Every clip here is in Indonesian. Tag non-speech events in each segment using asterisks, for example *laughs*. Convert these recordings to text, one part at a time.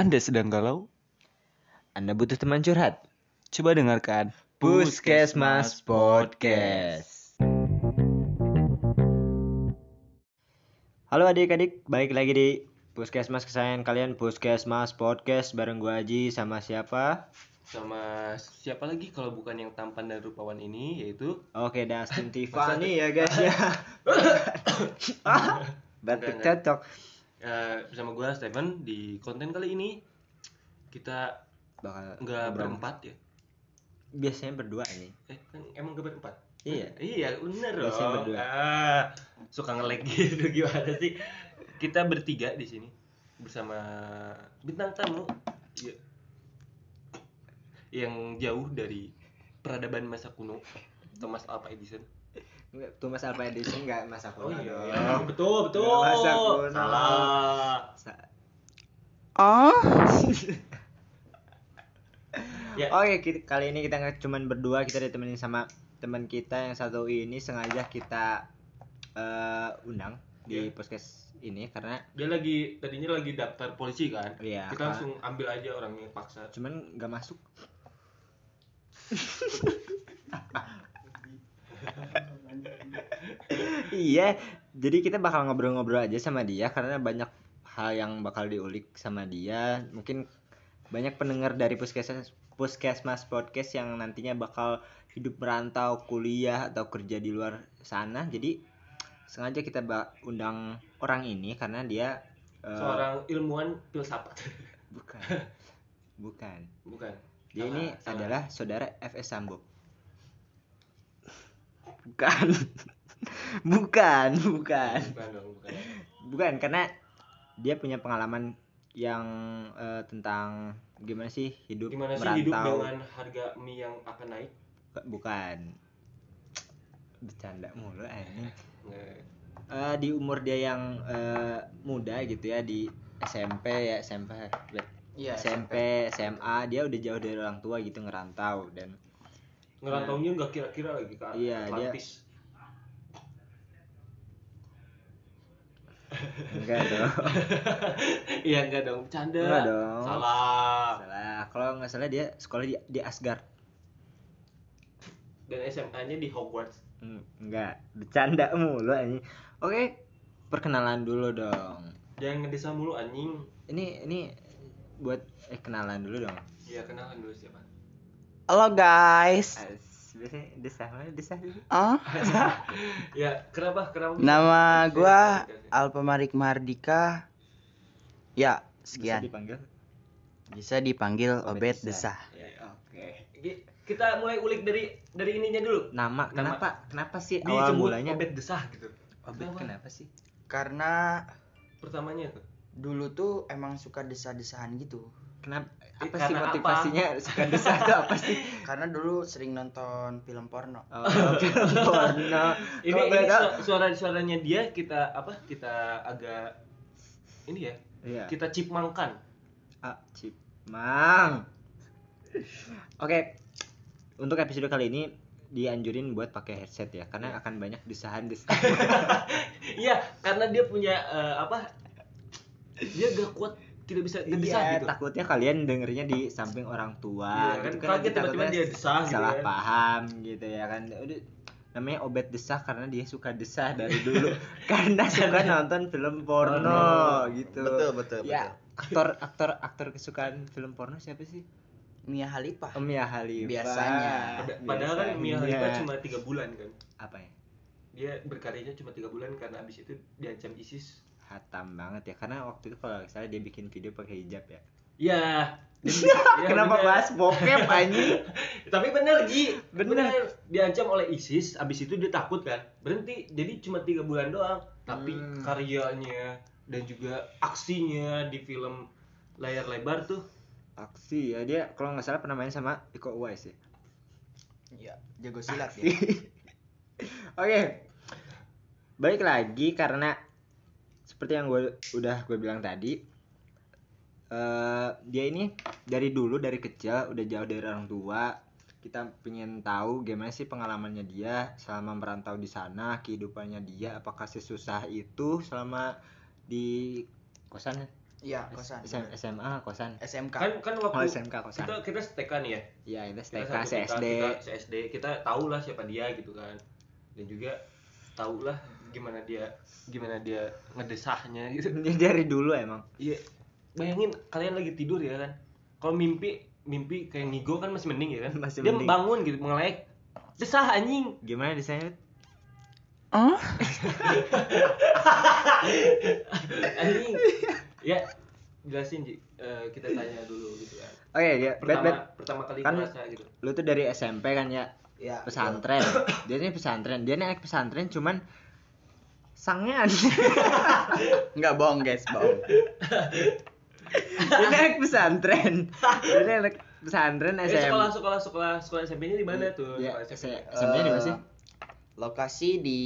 Anda sedang galau? Anda butuh teman curhat? Coba dengarkan Puskesmas Podcast. Halo adik-adik, balik lagi di Puskesmas kesayangan kalian Puskesmas Podcast bareng gua Aji sama siapa? Sama siapa lagi kalau bukan yang tampan dan rupawan ini yaitu Oke, Dustin *laughs* Tiffany ya guys ya. *coughs* Ah, Batuk Enggak, cocok. Eh, bersama gua Steven di konten kali ini kita Bakal nggak berempat ya. Biasanya berdua nih. Eh kan emang gak berempat? Iya. Iya bener Biasanya dong. berdua. Ah, suka ngelag gitu *laughs* gimana sih? Kita bertiga di sini bersama bintang tamu ya, yang jauh dari peradaban masa kuno Thomas Alva Edison. Enggak, Thomas Alva Edison enggak masa kuno. iya, dong. iya. betul betul. Nggak masa kuno. Salah. Sa- Ah. *laughs* Ya. Oke, kita- kali ini kita nggak cuman berdua, kita ditemenin sama teman kita yang satu ini sengaja kita eh, undang di Iya. podcast ini karena Dia lagi tadinya lagi daftar polisi kan? Iya, Kita Kak. langsung ambil aja orangnya paksa. cuman nggak masuk. *laughs* iya, jadi kita bakal ngobrol-ngobrol aja sama dia karena banyak hal yang bakal diulik sama dia. Mungkin banyak pendengar dari puskesmas puskesmas podcast yang nantinya bakal hidup merantau, kuliah atau kerja di luar sana. Jadi sengaja kita undang orang ini karena dia eh, Seorang ilmuwan filsafat. bukan *laughs* bukan Bukan. dia Salah, ini salah. adalah saudara FS Sambo. Bukan. *laughs* bukan, bukan. Bukan dong, bukan. Bukan karena dia punya pengalaman yang eh, tentang gimana sih hidup Gimana sih merantau. hidup dengan harga mie yang akan naik? Bukan. Bercanda mulu anjing. Eh, di umur dia yang eh, muda gitu ya di SMP ya SMP Iya, SMP SMA dia udah jauh dari orang tua gitu ngerantau dan Ngerantaunya nggak kira-kira lagi ke Iya, dia- enggak dong *laughs* Iya enggak dong, bercanda. Enggak dong. Salah. salah kalau nggak salah dia sekolah di, di Asgard Dan SMA-nya di Hogwarts. Hmm, enggak bercanda mulu anjing oke perkenalan dulu dong Jangan ngedesa mulu anjing. ini ini buat eh kenalan dulu dong Iya, kenalan dulu siapa? Halo guys. As- biasanya desah mana desah dulu Oh, *laughs* Ya, kenapa? Kenapa? nama Bisa gua? Alpamarik Mardika. Ya, bisa sekian. dipanggil Bisa dipanggil Obed Obed Desah. Desah. Ya, oke Kita mulai ulik dari dari ininya dulu. nama Nama. kenapa kenapa sih awal mulanya Obed Desah gitu. Obed Kenapa? kenapa sih karena Pertamanya tuh. dulu tuh emang suka desah-desahan gitu kenapa Eh, apa sih karena apa? motivasinya suka desah itu apa sih *laughs* karena dulu sering nonton film porno oh, *laughs* film porno Ini, ini boleh tahu- su- suara-suaranya dia kita apa? Kita agak ini ya. iya Kita cipmangkan. Ah, Cipmang. Oke. Untuk episode kali ini dianjurin buat pakai headset ya karena akan banyak desahan-desahan. *laughs* Iya, karena dia punya eh, apa? Dia gak kuat tidak bisa desah Iya, gitu. takutnya kalian dengernya di samping orang tua. Iya, kan gitu kaget nanti tiba-tiba dia desah gitu salah kan. paham gitu ya kan. Udah namanya Obet desah karena dia suka desah dari dulu *laughs* karena suka nonton film porno gitu. betul betul Ya, aktor aktor aktor kesukaan film porno siapa sih? Mia Khalifah Mia Khalifah. Biasanya. Pada- Padahal kan Mia. Khalifa cuma tiga bulan kan. apa ya? Dia berkaryanya cuma tiga bulan karena abis itu diancam ISIS. Hatam banget ya karena waktu itu kalau nggak salah dia bikin video pakai hijab ya. Iya. Ya, *laughs* Kenapa bener. bahas bokep anjing? *laughs* Tapi bener Gi, Bener. bener. Diancam oleh ISIS, abis itu dia takut kan, berhenti. Jadi cuma tiga bulan doang. Tapi Hmm. karyanya dan juga aksinya di film layar lebar tuh Aksi ya dia kalau nggak salah pernah main sama Iko Uwais ya. Iya, jago silat Aksi. ya *laughs* Oke. Balik lagi karena seperti yang gue udah gue bilang tadi eh dia ini dari dulu dari kecil udah jauh dari orang tua. Kita pengen tahu gimana sih pengalamannya dia selama merantau di sana kehidupannya dia apakah sesusah itu selama di kosan? Iya, kosan. SM- SMA kosan. SMK. kan kan oh waktu SMK kosan. kita kita STK nih ya. Iya kita STK satu TK, CSD kita CSD kita tahu lah siapa dia gitu kan. Dan juga tahu lah gimana dia gimana dia ngedesahnya gitu. *laughs* Dia dari dulu emang. Iya bayangin kalian lagi tidur ya kan. Kalau mimpi mimpi kayak ngigo kan masih mending ya kan. *laughs* Masih dia mending. bangun gitu melek desah anjing. Gimana desainnya Oh, anjing. Ya jelasin Ji. Eh, kita tanya dulu gitu kan. Oke ya bet pertama bet. pertama kali Kan- ngerasa gitu. lu tuh dari SMP kan ya? Iya. pesantren. dia ini pesantren. Dia naik pesantren cuman sangean *laughs* nggak bohong guys, bohong. dia naik pesantren dia naik pesantren eh, SMP sekolah sekolah sekolah sekolah SMP-nya di mana tuh ya SMP? SMP di mana sih Eh, Lokasi di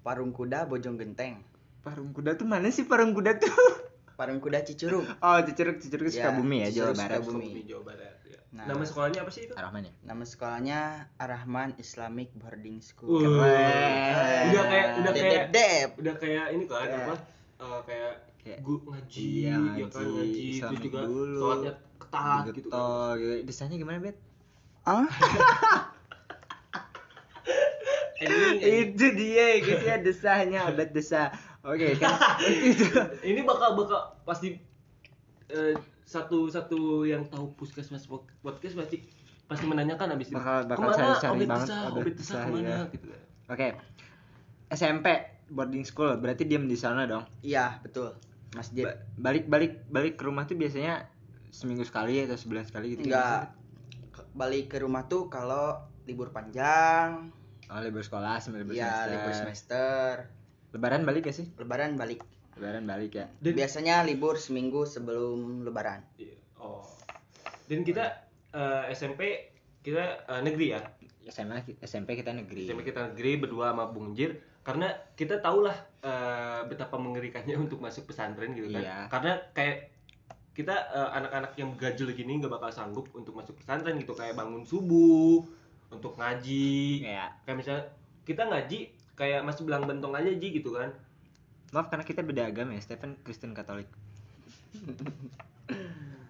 Parung Kuda Bojong Genteng. parung kuda tuh mana sih parung kuda tuh Parung Kuda Cicurug. oh Cicurug Cicurug Ya, Sukabumi ya Jawa Barat Sukabumi. Jawa Barat. Nah. nama sekolahnya apa sih itu Arahman ya Nama sekolahnya Arahman Islamic Boarding Uh, School. Keren. udah kayak udah Dep, kayak dep, dep. udah kayak ini kan Ya. apa eh, kayak Kayak- gu ngaji Iya, ya kan ngaji, ngaji terus Islamic juga dulu. sholatnya ketat gitu gitu kan gitu desainnya gimana bet Ah, *laughs* itu dia guys ya desahnya obat desah oke kan itu *laughs* ini bakal bakal pasti eh, satu satu yang tahu puskesmas pod- podcast pasti pasti menanyakan abis itu Bakal- bakal ke mana obet banget obet desah, ke mana ya. gitu oke SMP boarding school berarti diam di sana dong Iya, betul. Masjid. Ba- balik balik balik ke rumah tuh biasanya seminggu sekali atau sebulan sekali gitu Enggak. Ke- Balik ke rumah tuh kalau libur panjang, oh libur sekolah sama libur ya semester libur semester, lebaran balik gak sih lebaran balik. Lebaran balik ya. Dan- Biasanya libur seminggu sebelum lebaran. Iya. oh. Dan kita eh, SMP kita eh, negeri ya? SMA SMP kita negeri. SMP kita negeri berdua sama Bung Jir. Karena kita tahulah eh, betapa mengerikannya *laughs* untuk masuk pesantren gitu kan. Iya. karena kayak kita eh, anak-anak yang gajul gini nggak bakal sanggup untuk masuk pesantren gitu. Kayak bangun subuh untuk ngaji. Ya kayak misalnya kita ngaji kayak masih belang bentong aja ji gitu kan maaf karena kita beda agama ya. Stephen Kristen Katolik *laughs*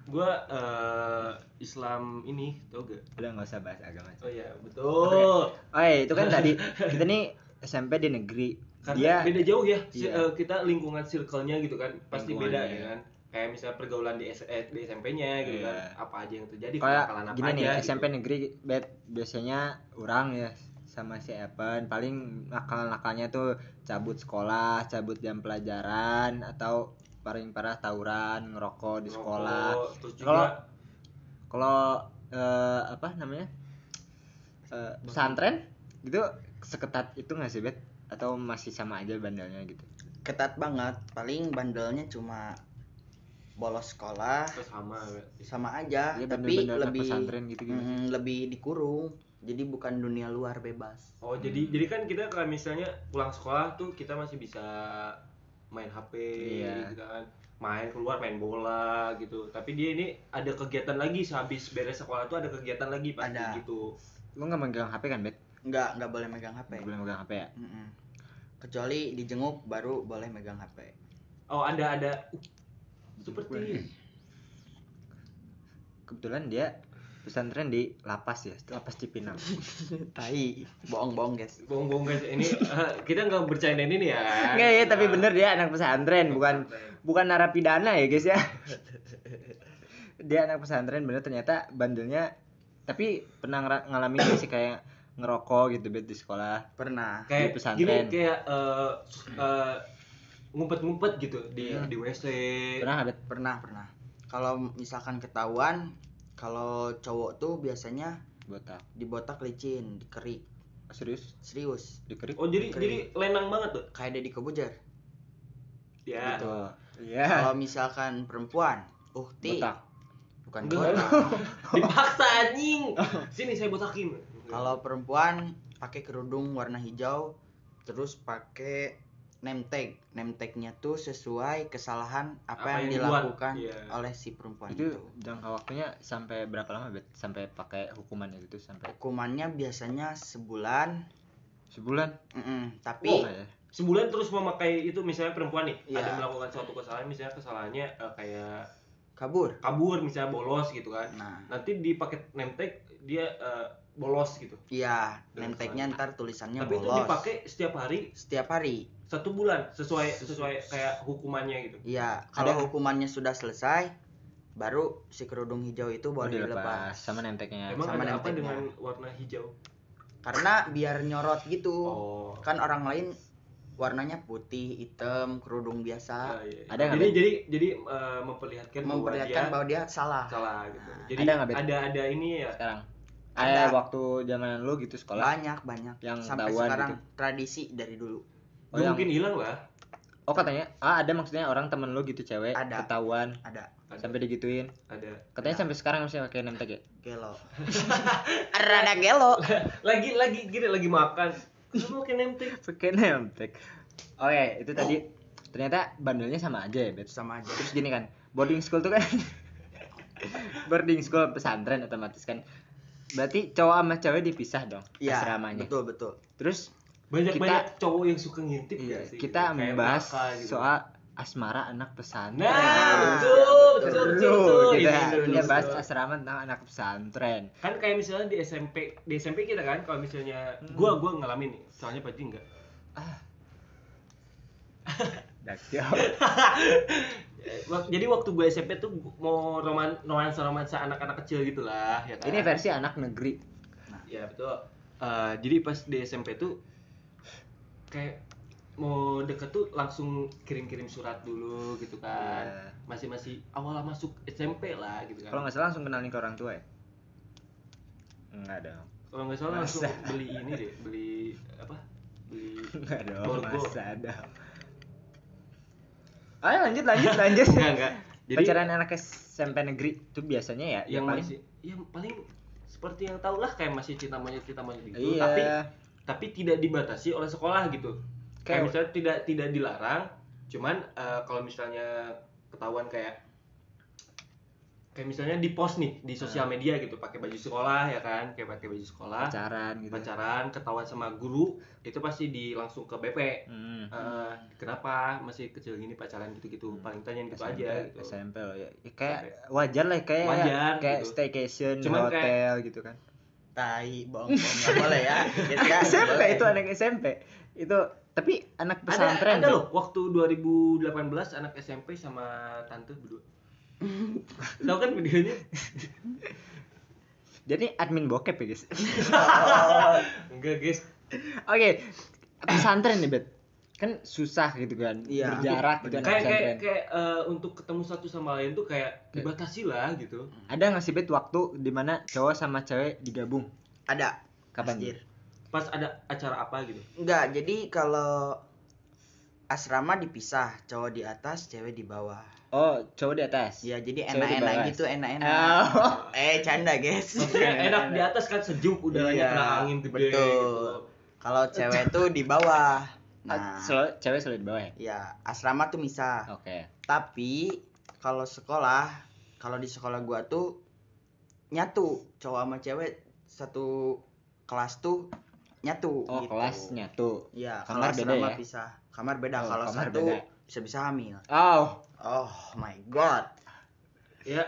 gua eh, Islam ini tau gak? Udah nggak usah bahas agama oh iya betul. oh iya, itu kan tadi. *laughs* Kita nih SMP di negeri. Karena dia beda jauh ya. Iya. eh, kita lingkungan circle-nya gitu kan. Pasti beda Lingkungannya. ya kan? Kayak misalnya pergaulan di, S- eh, di SMP-nya gitu Iya. kan apa aja yang terjadi kayak apa gini nih aja, SMP gitu. negeri bet biasanya orang ya sama si Evan paling nakal-nakalnya tuh cabut sekolah cabut jam pelajaran atau paling parah tawuran ngerokok di sekolah. Kalau- kalau eh, apa namanya? Eh, pesantren gitu seketat itu nggak sih bet? Atau masih sama aja bandelnya gitu? Ketat banget. Paling bandelnya cuma bolos sekolah sama ya. sama aja, Iya, tapi anak lebih pesantren gitu gitu mm, lebih dikurung. Jadi bukan dunia luar bebas. oh jadi jadi kan kita kalau misalnya pulang sekolah tuh kita masih bisa main HP Iya. gitu kan main keluar main bola gitu tapi dia ini ada kegiatan lagi sehabis beres sekolah tuh ada kegiatan lagi pasti Ada. gitu lu nggak megang HP kan bet Enggak, enggak boleh megang HP. Nggak boleh megang HP ya Mm-mm. Kecuali dijenguk baru boleh megang HP. oh ada ada uh, seperti kebetulan dia pesantren di lapas ya lapas Cipinang *laughs* Tai, bohong-bohong guys. bohong-bohong guys ini eh, kita nggak bercandain ini ya Enggak ya tapi bener dia anak pesantren bukan bukan narapidana ya guys ya dia anak pesantren bener ternyata bandelnya tapi pernah ngalamin nggak sih kayak ngerokok gitu bet di sekolah Pernah. kayak di pesantren. gini kayak eh, eh, ngumpet-ngumpet gitu di Iya. di WC pernah nggak, bet Pernah, pernah. Kalau misalkan ketahuan, kalau cowok tuh biasanya botak dibotak licin, dikerik. serius Serius. dikerik oh jadi Kering. jadi lenang banget tuh Kayak Deddy Kobuzer. ya gitu iya Kalau misalkan perempuan, uhti. botak Bukan Enggak. botak. *laughs* dipaksa anjing sini saya botakin Kalau perempuan pakai kerudung warna hijau, terus pakai name tag. Name tagnya tuh sesuai kesalahan apa, Apa yang, yang dilakukan iya. oleh si perempuan itu itu. jangka waktunya sampai berapa lama bet? Sampai pakai hukuman itu tuh sampai Hukumannya biasanya sebulan, sebulan? Mm-mm, tapi Oh, ya. sebulan terus memakai itu misalnya perempuan nih Iya. ada melakukan suatu kesalahan misalnya kesalahannya eh, kayak kabur. kabur misalnya bolos gitu kan. Nah. Nanti di paket name tag dia eh, bolos gitu. Iya name tag-nya ntar tulisannya tapi itu bolos. dipakai setiap hari? Setiap hari satu bulan sesuai sesuai kayak hukumannya gitu iya kalau Ada- hukumannya sudah selesai baru si kerudung hijau itu boleh dilepas dilepas sama nemteknya. emang sama ada name apa dengan warna hijau karena biar nyorot gitu oh kan orang lain warnanya putih hitam kerudung biasa iya, iya. Ada nggak, jadi jadi jadi eh, memperlihatkan, memperlihatkan bahwa bahwa dia salah dia salah gitu jadi Ada nggak, Ben? ada ada ini ya Sekarang. Ada. Ada waktu zaman lu gitu sekolah. banyak banyak Yang sampai sekarang gitu. tradisi dari dulu Oh, yang- mungkin hilang lah Oh katanya, ah ada maksudnya orang temen lu gitu cewek Ada. ketahuan ada ada sampai digituin. ada Katanya sampai sekarang masih pakai name tag ya? gelo *laughs* rada gelo *laughs* lagi lagi gini lagi makan kenapa pakai name tag Pakai name tag. Oke, itu tadi ternyata bandelnya sama aja ya, Bet. sama aja Terus gini kan, boarding school tuh kan *laughs* boarding school pesantren otomatis kan. Berarti cowok sama cewek dipisah dong Iya, asramanya. betul betul Terus banyak Kita- banyak cowok yang suka ngintip iya, nggak sih kita Kayak membahas Maka gitu. soal asmara anak pesantren. nah betul betul betul, Seru, betul. kita, Ini dulu, kita bahas betul. asrama tentang anak pesantren. kan kayak misalnya di SMP di SMP kita kan kalau misalnya Hmm. gua gua ngalamin nih soalnya Paji enggak *laughs* wak- jadi waktu gue SMP tuh mau roman romansa romansa anak-anak kecil gitulah ya kan Ini versi anak negeri. ya betul Eh, jadi pas di SMP tuh kayak mau deket tuh langsung kirim-kirim surat dulu gitu kan Iya. masih masih awal masuk SMP lah gitu kan Kalau nggak salah langsung kenalin ke orang tua ya? Enggak dong. kalau nggak salah langsung Masa? beli ini deh beli apa beli Enggak dong, Borgo. masa ada. Ayo lanjut lanjut *laughs* lanjut. enggak enggak jadi Pacaran anak SMP negeri itu biasanya ya yang paling- masih yang paling seperti yang tau lah kayak masih cinta monyet cinta monyet gitu Iya. tapi tapi tidak dibatasi oleh sekolah gitu kayak Kayak- misalnya tidak tidak dilarang cuman eh, kalau misalnya ketahuan kayak kayak misalnya di post nih di sosial media gitu pakai baju sekolah ya kan kayak pakai baju sekolah pacaran gitu. pacaran ketahuan sama guru itu pasti di langsung ke BP Hmm. Eh, kenapa masih kecil gini pacaran gitu-gitu paling tanyain gitu SMP, aja gitu SMP ya. Ya, Kayak wajar lah kayak Wajar, kayak gitu. staycation Cuman hotel gitu kan. Tai bohong bohong *laughs* nggak boleh ya Guys, ya, nggak SMP boleh. itu anak SMP. Itu tapi anak ada pesantren. ada Ben. loh waktu 2018 anak SMP sama tante berdua *laughs* tahu kan videonya Jadi admin bokep ya, guys. *laughs* enggak guys Oke, pesantren nih, Bet. Kan susah gitu kan. Iya. Berjarak gitu anak kayak kayak kayak eh, untuk ketemu satu sama lain tuh kayak dibatasi lah gitu Ada nggak sih Bet waktu di mana cowok sama cewek digabung? ada Kapan? Anjir. pas ada acara apa gitu enggak jadi kalau asrama dipisah cowok di atas cewek di bawah Oh, cowok di atas. ya jadi enak-enak gitu enak-enak Oh. eh canda guys *laughs* Maksudnya enak di atas kan sejuk udaranya Iya, kena angin gede betul. gitu kalau cewek tuh di bawah Ah, nah cewek selalu di bawah ya? ya asrama tuh misah Oke. tapi kalau sekolah kalau di sekolah gua tuh nyatu cowok sama cewek satu kelas tuh nyatu Oh, gitu. kelasnya tuh. Iya, Kamar beda asrama ya? pisah. Kamar beda. Oh, kalau kamar satu beda. bisa-bisa hamil. Oh. Oh my god. ya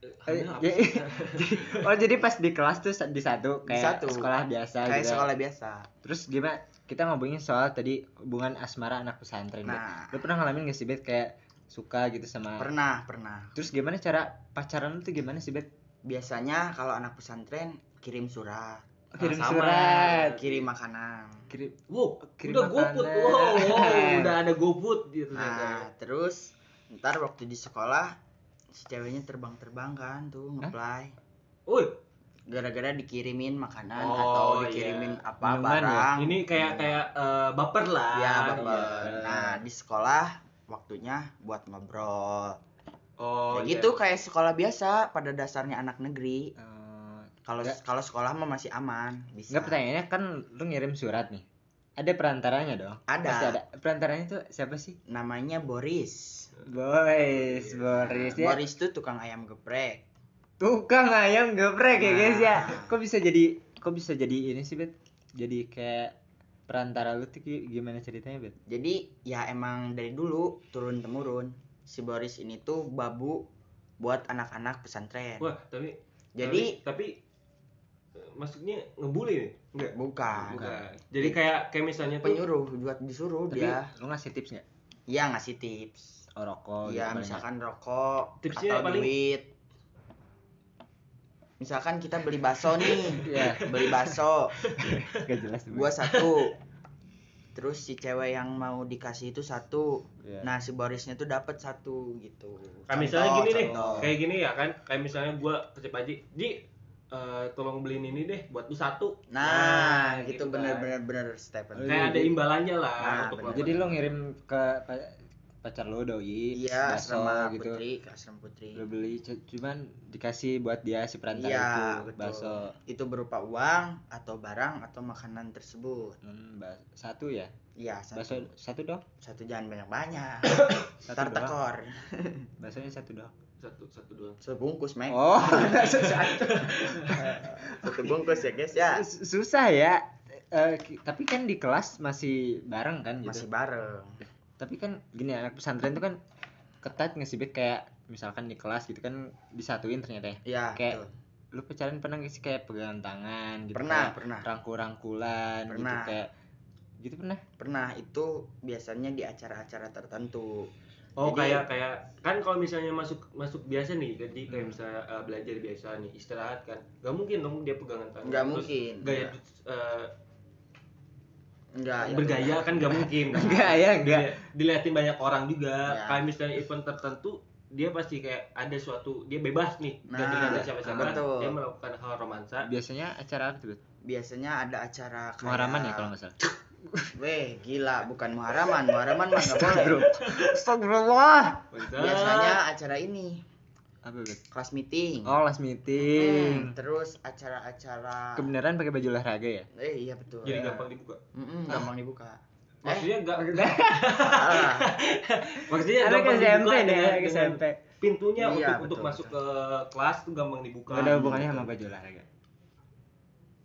apa ya- *laughs* oh, jadi pas di kelas tuh di satu Di kayak satu. sekolah biasa Kayak gitu. sekolah biasa. Terus gimana? Kita ngomongin soal tadi hubungan asmara anak pesantren. Bet. Nah. Lu pernah ngalamin gak sih, Bet, kayak suka gitu sama Pernah, pernah. Terus gimana cara pacaran lu tuh gimana sih, Bet? Biasanya kalau anak pesantren kirim surat, Kirim sama. surat, kirim makanan. kirim wow Kirim udah GoFood wow, wow *laughs* udah ada GoFood gitu Nah, terus ntar waktu di sekolah si ceweknya terbang-terbang kan tuh ngeplay. Woi, Gara-gara dikirimin makanan Oh, atau dikirimin iya. apa Minuman ya? barang. ini kayak kayak eh, baper lah Ya, baper. Iya. Nah, di sekolah waktunya buat ngobrol. oh Kayak iya. gitu kayak sekolah biasa pada dasarnya anak negeri. eh, Kalau Nggak. kalau sekolah mah masih aman, bisa. Enggak pertanyaannya kan lu ngirim surat nih. Ada perantaranya dong. Ada. Pasti ada. Perantaranya tuh siapa sih? Namanya Boris. Boris, Boris ya. Boris tuh tukang ayam geprek. Tukang ayam geprek ya Nah. guys ya. Kok bisa jadi kok bisa jadi ini sih, Bet? Jadi kayak perantara lu tuh gi- gimana ceritanya bet Jadi ya emang dari dulu turun temurun si Boris ini tuh babu buat anak-anak pesantren. Wah, tapi Jadi tapi, tapi eh, maksudnya ngebully nih? Enggak. bukan, Bukan. Jadi kayak kayak misalnya tuh penyuruh buat disuruh tapi dia. lu ngasih tips nggak Iya ngasih tips. oh rokok paling misalkan rokok Tipsnya atau paling- duit. Misalkan kita beli bakso nih, Iya. beli bakso. Nggak jelas gua satu. Terus si cewek yang mau dikasih itu satu. Iya. Nah si Borisnya tuh dapat satu gitu. Kayak misalnya gini nih, contoh. kayak gini ya kan, kayak misalnya gua ke Cip Haji, Ji, eh, tolong beliin ini deh buat lu satu. Nah, gitu gitu kan. bener-bener bener Stephen. Kayak ada imbalannya lah Nah, untuk bener. jadi lo ngirim ke pacar lo doi Iya, bakso asrama gitu putri, asrama putri. lo beli cuman dikasih buat dia si perantara Iya, itu betul. bakso Itu berupa uang atau barang atau makanan tersebut. Hmm, satu ya Iya, satu. satu dong Satu jangan banyak-banyak. *coughs* satu Ntar doang tekor. *laughs* baksonya satu dong Satu satu doang. Sebungkus, Mek. oh *laughs* Satu bungkus ya, guys ya. *laughs* Sus- susah ya Eh, ki- tapi kan di kelas masih bareng kan gitu Masih bareng. Tapi kan gini anak pesantren itu kan ketat nggak sih kayak misalkan di kelas gitu kan disatuin ternyata ya Iya, Kayak betul. lu pacaran pernah nggak sih kayak pegangan tangan gitu Pernah, kayak pernah. rangkul-rangkulan gitu Pernah. kayak gitu pernah Pernah itu biasanya di acara-acara tertentu. Oh Jadi- kayak kayak kan kalau misalnya masuk masuk biasa nih, jadi kayak Hmm. misalnya eh, belajar biasa nih, istirahat kan, nggak mungkin dong dia pegangan tangan. Nggak Terus mungkin, Gaya iya. Enggak, ya bergaya kan nggak mungkin. kan? *laughs* Enggak, ya, enggak. Dili- Dilihatin banyak orang juga. Ya. Kayak misalnya event tertentu dia pasti kayak ada suatu dia bebas nih Nah, dilihatin siapa-siapa dia melakukan hal romansa biasanya acara apa tuh? Biasanya ada acara kayak Muharaman ya kalau nggak salah *laughs* Weh, gila, bukan muharaman. Muharaman mah nggak boleh. Astagfirullah. Biasanya acara ini, apa Bet? kelas meeting. oh Hmm, meeting terus acara-acara kebenaran pakai baju olahraga ya Eh, iya betul. jadi gampang dibuka Mm-mm, gampang dibuka. maksudnya nggak Salah. *laughs* maksudnya Anak gampang SMP dibuka deh, dengan SMP. pintunya Iya, untuk betul, untuk masuk betul. ke kelas tuh gampang dibuka Gak ada hubungannya sama baju olahraga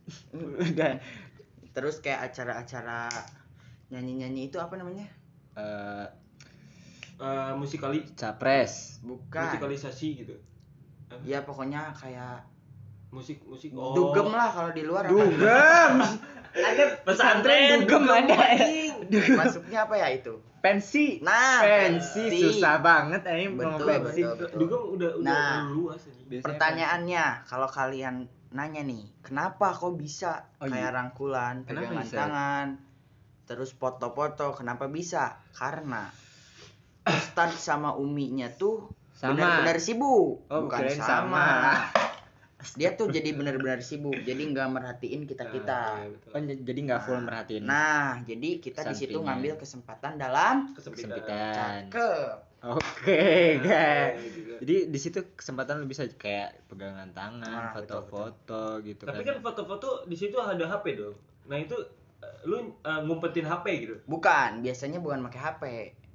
*laughs* udah Terus kayak acara-acara nyanyi-nyanyi itu apa namanya? Eh, Eh, musikali capres Bukan. musikalisasi gitu Ya pokoknya kayak musik musik dugem lah kalau di luar. dugem ada pesantren dugem ada Masuknya apa ya itu? pensi Nah, pensi pensi. susah banget ngomong Betul, pensi betul, betul. dugem udah udah Nah. luas aja Pertanyaannya, kalau kalian nanya nih, kenapa kok bisa Oh, kayak iya. rangkulan, Kenapa pegangan tangan, terus foto-foto, kenapa bisa? Karena Ustadz sama Uminya tuh Sama. benar-benar sibuk, Oh, bukan sama. sama. *laughs* Dia tuh jadi benar-benar sibuk, jadi nggak merhatiin kita kita. Nah, iya, betul. Oh, j- jadi nggak full merhatiin Nah, jadi kita di situ ngambil kesempatan dalam kesempitan kesempitan cakep. oke guys Gitu. jadi di situ kesempatan lu bisa kayak pegangan tangan Nah, foto-foto gitu tapi kan kan foto-foto di situ ada HP dong nah itu eh, lu eh, ngumpetin HP gitu Bukan, biasanya bukan pakai HP.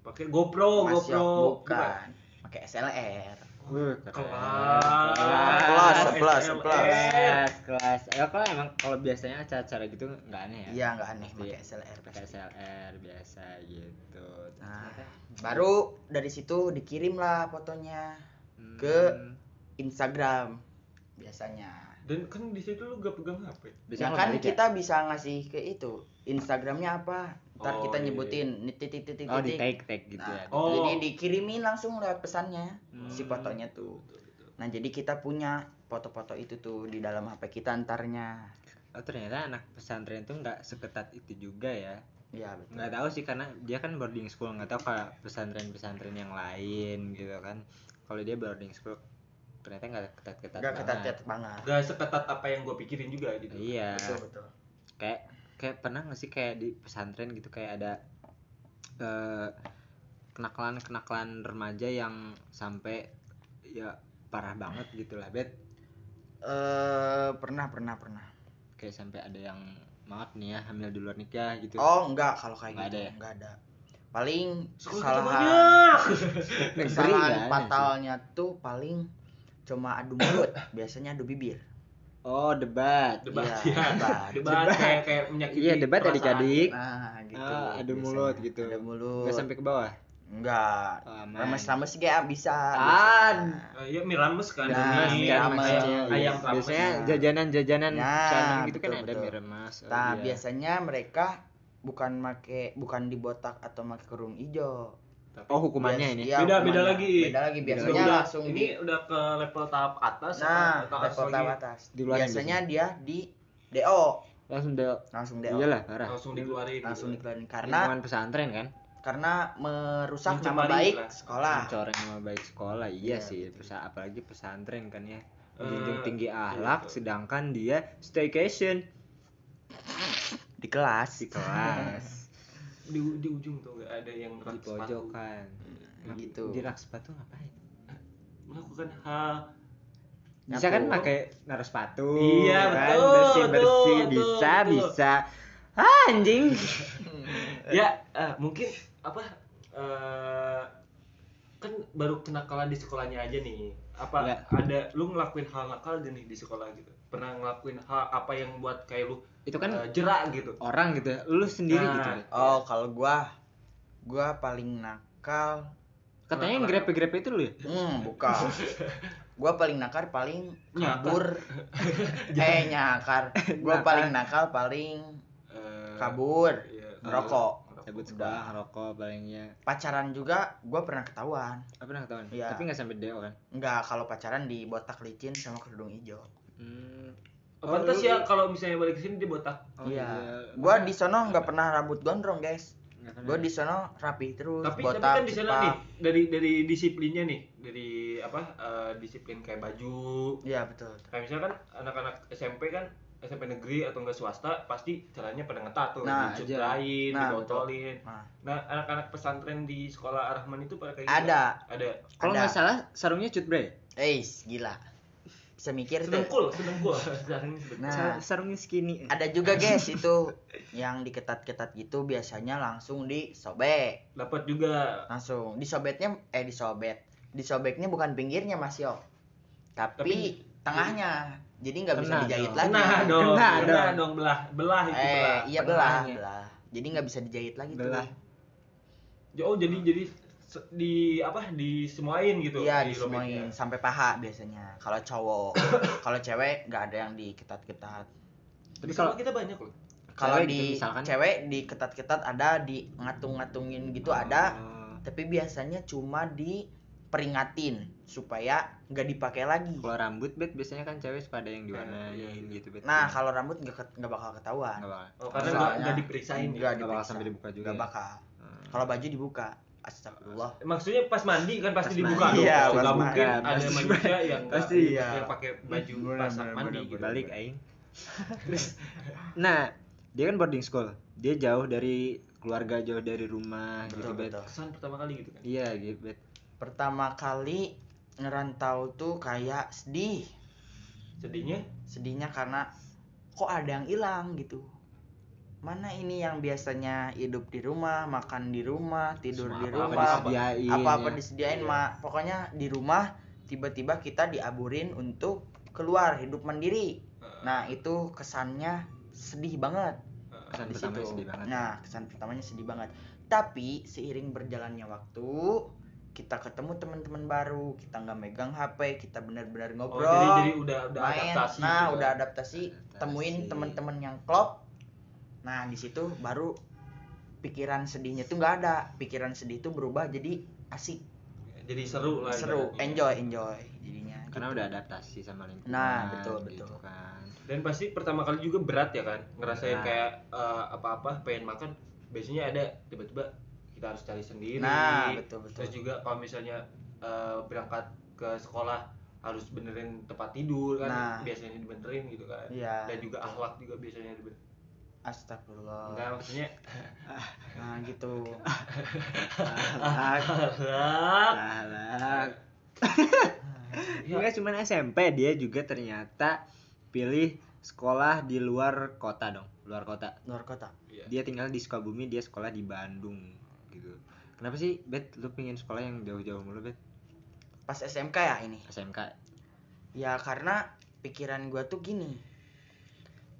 Pakai GoPro Masih GoPro. bukan. Pakai SLR. Wih, kelas. Kelas, kelas, kelas kelas. Ya kalau emang kalau biasanya acara-acara gitu nggak aneh ya? Iya, nggak aneh. Pakai SLR. pakai SLR biasa gitu. Nah, baru dari situ dikirim lah fotonya Hmm, ke- Instagram biasanya. Dan kan di situ lu gak pegang HP biasanya ya kan ya? kita bisa ngasih ke itu Instagramnya apa? Ntar Oh, kita iya. nyebutin nih titik titik oh di titik. tag tag gitu Nah, ya Oh. Jadi dikirimin langsung lewat pesannya si Hmm. fotonya tuh. Nah, jadi kita punya foto-foto itu tuh di dalam HP kita antarnya. oh ternyata anak pesantren itu nggak seketat itu juga ya Iya, betul. nggak tahu sih karena dia kan boarding school nggak tahu kayak pesantren-pesantren yang lain gitu kan kalau dia boarding school ternyata nggak ketat-ketat Enggak banget. ketat-ketat banget. gak seketat apa yang gue pikirin juga gitu iya Betul, betul. kayak kayak pernah nggak sih kayak di pesantren gitu kayak ada eh kenakalan kenakalan remaja yang sampai ya parah banget gitu lah bet Eh, pernah pernah pernah. kayak sampai ada yang maaf nih ya hamil di luar nikah gitu Oh, enggak kalau kayak Nggak gitu. ada ya? Enggak ada. Paling kesalahan *laughs* kesalahan nggak sih. fatalnya tuh paling cuma adu mulut, *coughs* biasanya adu bibir. Oh, debat. debat Iya, ya *laughs* debat. debat kayak kayak menyakiti Iya, debat adik-adik. Nah, gitu. Ah, adu biasanya. mulut gitu. Ada mulut. Nggak sampai ke bawah. Enggak. Oh, aman. Rames-rames kayak bisa. Ah, biasanya. Eh, ya mirames kan Nah, ini Mie remas rames. ya. ayam, ayam rames. Biasanya Nah. jajanan-jajanan Nah, Bandung gitu kan betul, ada remas. Oh, Nah, iya. biasanya mereka bukan make bukan dibotak atau make kerung hijau. Tapi Oh, hukumannya Bias- ini. iya, beda beda hukumannya. lagi Beda lagi biasanya udah, langsung ini di udah ke level tahap atas Nah, atau level lagi? tahap atas. Dikeluarin Biasanya dia di DO, langsung deh. langsung DO. Iyalah, parah. langsung dikeluarin Langsung gitu. dikeluarin karena Lingkungan pesantren kan karena merusak nama Mencemari baik lah. sekolah. mencoreng nama baik sekolah iya Iya, sih pesa apalagi pesantren kan ya Eh, menjunjung tinggi iya, ahlak betul. sedangkan dia staycation Di kelas. di kelas *laughs* di, di ujung tuh nggak ada yang di rak sepatu. pojokan Gitu. di rak sepatu ngapain melakukan hal bisa kan pakai naruh sepatu Iya, kan? betul, bersih bersih betul, bisa betul. bisa ah, anjing *laughs* ya eh, mungkin apa eh, kan baru kenakalan di sekolahnya aja nih apa Iya. ada lu ngelakuin hal nakal nih di sekolah gitu pernah ngelakuin hal apa yang buat kayak lu itu kan eh, jerak gitu orang gitu ya lu sendiri Nah, gitu. Oh, kalau gua gua paling nakal. katanya yang grepe grepe itu lu ya Hmm, bukan. *laughs* gua paling nakal paling Nyakar. kabur. *laughs* eh, nyakar. Gua Nakal. paling nakal paling Eh, kabur. iya, Ngerokok. cabut Udah. sekolah ngerokok palingnya Pacaran juga gua pernah ketahuan. apa pernah ketahuan Iya. tapi nggak sampai deo kan Enggak, kalau pacaran di botak licin sama kerudung hijau. Hmm. Oh, ya kalau misalnya balik ke sini dia botak. Oh, iya. iya. Gua di sono nggak pernah rambut gondrong, guys. Pernah. Gua di sono rapi terus, Tapi botak. tapi kan di sana nih dari dari disiplinnya nih, dari apa eh, disiplin kayak baju. Iya, betul. Kayak misalkan anak-anak SMP kan SMP negeri atau enggak swasta pasti caranya pada ngetat tuh, Nah, dicutrain, Nah, dibotolin. Nah, Nah, anak-anak pesantren di sekolah Ar-Rahman itu pada kayak gitu? ada. Ada. kalau ada. nggak salah sarungnya cut bre Eh, gila. Bisa mikir tuh. Sedengkul, *laughs* sedengkul. Nah, Sa- sarungnya skinny ada juga *laughs* guys itu yang diketat-ketat gitu biasanya langsung disobek Dapat juga. langsung disobetnya eh disobet disobeknya bukan pinggirnya mas yo tapi, Tapi- tengahnya jadi nggak bisa dijahit dong. lagi Kena dong. Kena Kena dong. dong belah, belah itu eh belah. iya belah belah jadi nggak bisa dijahit lagi Belah. tuh Oh, jadi jadi di apa disemuain gitu iya di robeknya. sampai paha biasanya kalau cowok *coughs* kalau cewek nggak ada yang diketat-ketat tapi Di kalau kita banyak loh. kalau di gitu misalkan. cewek diketat-ketat ada di ngatung-ngatungin gitu ada Oh, tapi biasanya cuma diperingatin supaya nggak dipakai lagi. kalau rambut bet biasanya kan cewek suka ada yang diwarnain Iya, iya. gitu bet Nah, kalau rambut nggak ket- nggak bakal ketahuan. nggak bakal Oh, karena nggak diperiksain nggak ya. bakal sampai dibuka juga Nggak ya? bakal. Hmm. Kalau baju dibuka, astagfirullah. Maksudnya pas mandi kan pasti Pas dibuka mandi, iya, Nggak pas mungkin ada Pasti- manusia yang pasti, iya. yang pakai baju pas mandi bener, gitu. balik aing *laughs* nah dia kan boarding school dia jauh dari keluarga jauh dari rumah gitu Betul, bet betul. Kesan pertama kali gitu kan. iya gitu bet Pertama kali ngerantau tuh kayak sedih. Sedihnya Sedihnya karena kok ada yang hilang gitu. Mana ini yang biasanya hidup di rumah, makan di rumah, tidur Semua di apa-apa rumah, disediain, apa-apa ya. disediain mak pokoknya di rumah tiba-tiba kita diaburin untuk keluar hidup mandiri nah itu kesannya sedih banget kesan di situ sedih banget nah kesan pertamanya sedih banget tapi seiring berjalannya waktu kita ketemu teman-teman baru kita nggak megang HP kita benar-benar Oh, ngobrol jadi jadi udah udah main adaptasi. nah gitu. udah adaptasi Adaptasi. temuin teman-teman yang klop nah di situ baru pikiran sedihnya tuh nggak ada pikiran sedih itu berubah jadi asik Jadi seru lah. seru ibaratnya. enjoy enjoy jadinya karena gitu. udah adaptasi sama lingkungan Nah, betul, gitu betul. kan Dan pasti pertama kali juga berat ya kan, ngerasain Nah. kayak eh, apa-apa pengen makan, biasanya ada tiba-tiba kita harus cari sendiri. nah betul betul Terus juga kalau misalnya eh, berangkat ke sekolah harus benerin tempat tidur kan, Nah. biasanya dibenerin gitu kan. Iya. Dan juga akhlak juga biasanya dibenerin. Astagfirullah Enggak maksudnya nah *laughs* gitu. *laughs* Ahlak. Ya. *laughs* Enggak cuma SMP dia juga ternyata pilih sekolah di luar kota dong luar kota luar kota Iya. dia tinggal di Sukabumi dia sekolah di Bandung gitu kenapa sih bet lu pengen sekolah yang jauh-jauh mulu bet pas SMK ya ini SMK ya karena pikiran gua tuh gini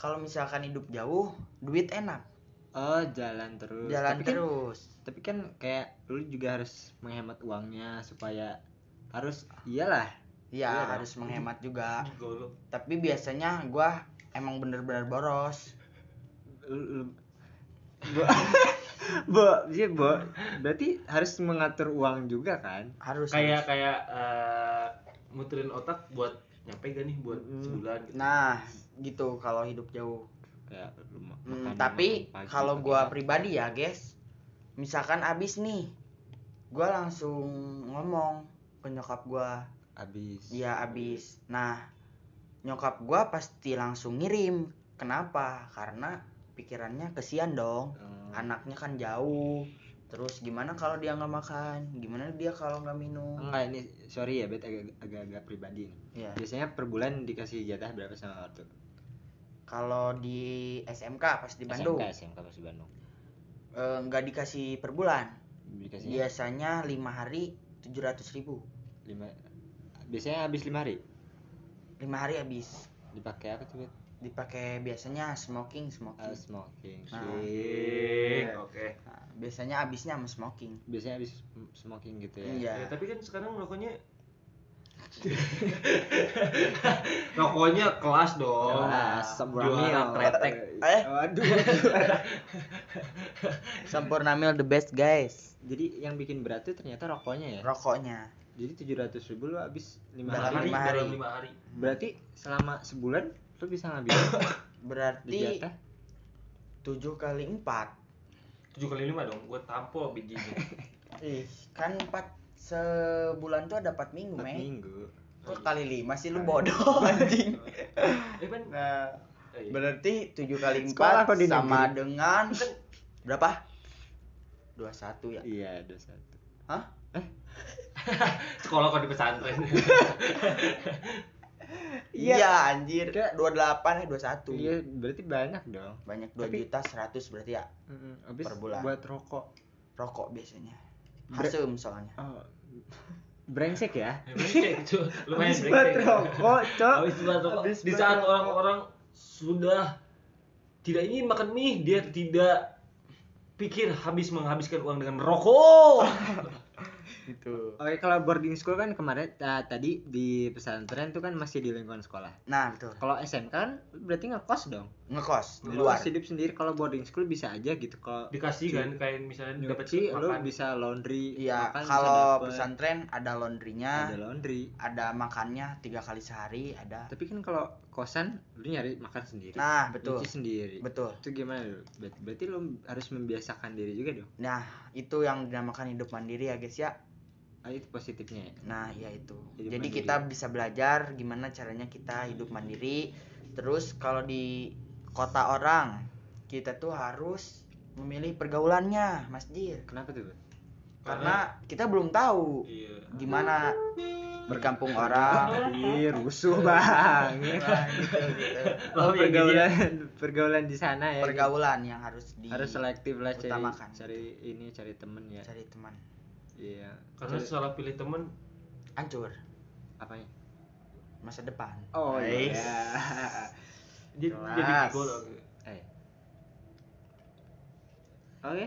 kalau misalkan hidup jauh duit enak. Oh jalan terus. Jalan tapi kan, terus. tapi kan kayak lu juga harus menghemat uangnya supaya harus iyalah. Ya Iya harus menghemat juga. Golo. tapi biasanya gua emang bener-bener boros. Lu, lu- bo *laughs* bo iya bo. Berarti harus mengatur uang juga kan? Harus Kayak harus. kayak eh, muterin otak buat nyampe gak nih buat Mm. sebulan gitu. nah gitu kalau hidup jauh kayak lu ma- Hmm, tapi kalau gua pribadi ya guys misalkan abis nih gua langsung ngomong ke nyokap gua habis Iya abis. Nah nyokap gua pasti langsung ngirim. Kenapa? Karena pikirannya kesian dong. Hmm. Anaknya kan jauh. Terus gimana kalau dia nggak makan? Gimana dia kalau nggak minum? enggak ini sorry ya bet agak agak, agak pribadi nih. Ya. biasanya per bulan dikasih jatah berapa sama ortu Kalau di SMK pas di Bandung SMK SMK pas di Bandung eh, nggak dikasih per bulan. dikasihnya Biasanya lima hari tujuh ratus ribu. lima biasanya habis lima hari Lima hari habis. dipakai apa tuh Dipakai biasanya smoking smoking. smoking Nah. Oke, Oke. Nah, biasanya habisnya sama smoking. biasanya habis smoking gitu ya Iya. Ya, tapi kan sekarang rokoknya *laughs* rokoknya kelas dong. Kelas. Juara kretek. Eh? waduh *laughs* Sampurnamil the best guys. jadi yang bikin berat tuh ternyata rokoknya ya Rokoknya. jadi tujuh ratus ribu lu habis lima Dalam hari lima hari. dalam lima hari. berarti selama sebulan lu bisa ngambil *coughs* Berarti 7 kali 4 Tujuh kali lima dong, gue tampol bijinya. *laughs* Ih, kan 4 sebulan tuh ada 4 minggu, empat men. minggu Kok kali 5 sih lu bodoh anjing. Eh kan, Nah, eh, iya. berarti 7 kali 4 di sama negeri. dengan berapa? 21 ya. iya ada satu Hah? *laughs* sekolah kok di pesantren. *laughs* Iya, anjir. 28 eh 21. iya berarti banyak dong Banyak 2 Tapi- juta 100 berarti ya Mm-mm, habis Per bulan. buat rokok rokok biasanya. Hasum soalnya. oh brengsek ya Brengsek, cu. *laughs* lumayan habis brengsek. rokok cok Habis buat rokok. Habis Di saat orang-orang sudah tidak ingin makan mie, dia tidak pikir habis menghabiskan uang dengan rokok. *laughs* Gitu. Oke kalau boarding school kan kemarin ta- tadi di pesantren tuh kan masih di lingkungan sekolah. Nah, betul. Kalau SMK kan berarti ngekos dong. Ngekos di Lu luar. hidup sendiri. Kalau boarding school bisa aja gitu. Kalau Dikasih kan kayak misalnya dapat lu makan. bisa laundry. Iya, kalau pesantren ada laundrynya, ada laundry. ada makannya tiga kali sehari, ada. Tapi kan kalau kosan lu nyari makan sendiri. Nah, betul. Nyuci sendiri. Betul. Itu gimana lu? Ber- Berarti lu harus membiasakan diri juga dong. Nah, itu yang dinamakan hidup mandiri ya, guys ya. Ah, itu positifnya ya. Nah, ya itu. Hidup Jadi mandiri. kita bisa belajar gimana caranya kita hidup mandiri. Terus kalau di kota orang, kita tuh harus memilih pergaulannya, Mas Jir. Kenapa tuh? Karena kita belum tahu Iya. gimana berkampung orang. Ih, rusuh banget. Nah, gitu, gitu. Oh, iya, gitu ya. pergaulan pergaulan di sana ya. gitu. Pergaulan yang harus di harus selektif lah cari cari ini cari temen ya cari teman. iya Karena Cari- salah pilih temen Hancur apanya masa depan. oh iya jadi jadi eh oke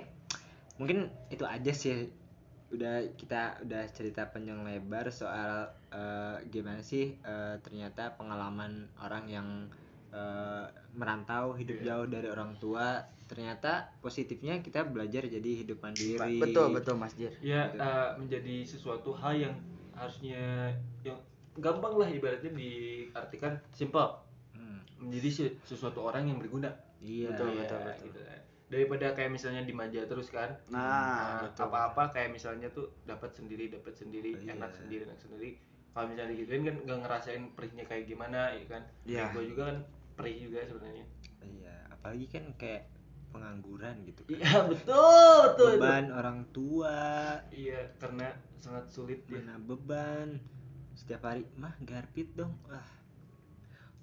mungkin itu aja sih udah kita udah cerita panjang lebar soal eh, gimana sih eh, ternyata pengalaman orang yang eh, merantau hidup Iya. jauh dari orang tua ternyata positifnya kita belajar jadi hidup mandiri Betul betul Mas Jir. Ya Gitu. eh, menjadi sesuatu hal yang harusnya yang gampang lah ibaratnya diartikan simple Hmm, menjadi se- sesuatu orang yang berguna. iya Betul, Iya, betul, betul. gitu. Daripada kayak misalnya dimanja terus kan. Nah, Nah, betul. apa-apa kayak misalnya tuh dapat sendiri, dapat sendiri, Iya. enak sendiri, enak sendiri. Kalau misalnya digituin kan nggak ngerasain perihnya kayak gimana, ya kan? Iya. Gue juga kan perih juga sebenarnya. iya apalagi kan kayak pengangguran gitu kan. Iya betul betul itu. beban orang tua Iya karena sangat sulit ya. mana beban setiap hari mah garpit dong wah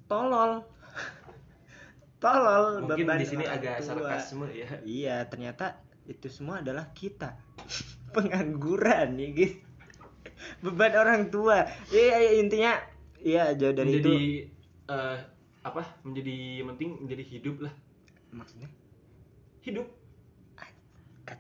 tolol *laughs* tolol Mungkin beban di sini agak tua. sarkasme ya. iya ternyata itu semua adalah kita. *laughs* Pengangguran ya guys beban orang tua. Iya iya, intinya iya jauh dari Menjadi itu. eh, apa? Menjadi yang penting menjadi hidup lah. Maksudnya? Hidup.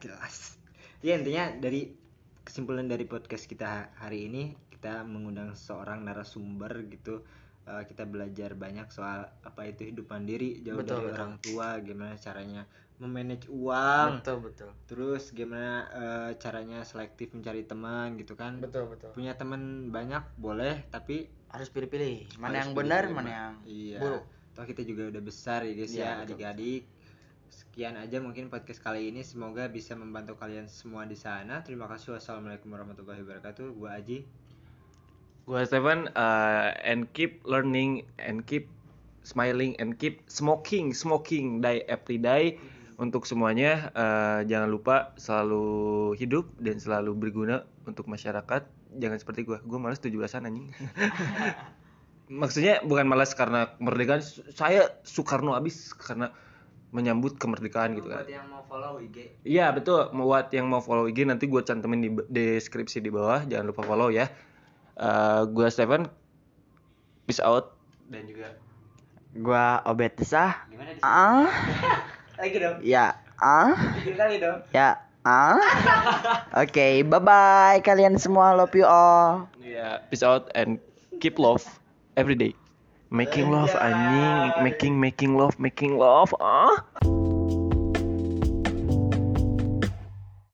Jelas. Ya intinya dari kesimpulan dari podcast kita hari ini kita mengundang seorang narasumber gitu Eh, kita belajar banyak soal apa itu hidup mandiri jauh Betul, dari betul. orang tua gimana caranya memanage uang betul betul. terus gimana eh, caranya selektif mencari teman gitu kan. Betul betul. Punya teman banyak boleh tapi harus pilih-pilih. Mana harus yang benar mana Ma. yang iya. buruk. Toh kita juga udah besar ya guys Iya, ya adik-adik. Sekian aja mungkin podcast kali ini. Semoga bisa membantu kalian semua di sana. Terima kasih. Wassalamualaikum warahmatullahi wabarakatuh. Gua Aji Gua Stefan uh, and keep learning and keep smiling and keep smoking smoking die every day untuk semuanya. Uh, jangan lupa selalu hidup dan selalu berguna untuk masyarakat. Jangan seperti gua. Gua malas 17-an anjing. *laughs* Maksudnya bukan malas karena kemerdekaan. Saya Soekarno abis karena menyambut kemerdekaan gitu kan. buat yang mau follow IG Iya betul. Buat yang mau follow IG nanti gue cantumin di deskripsi di bawah. Jangan lupa follow ya. Eh gue Stefan. Peace out. Dan juga gua obet desah ah lagi dong ya ah kali dong ya ah oke bye bye kalian semua love you all ya peace out and keep love every day. Making love anjing, making making love, making love. Ah.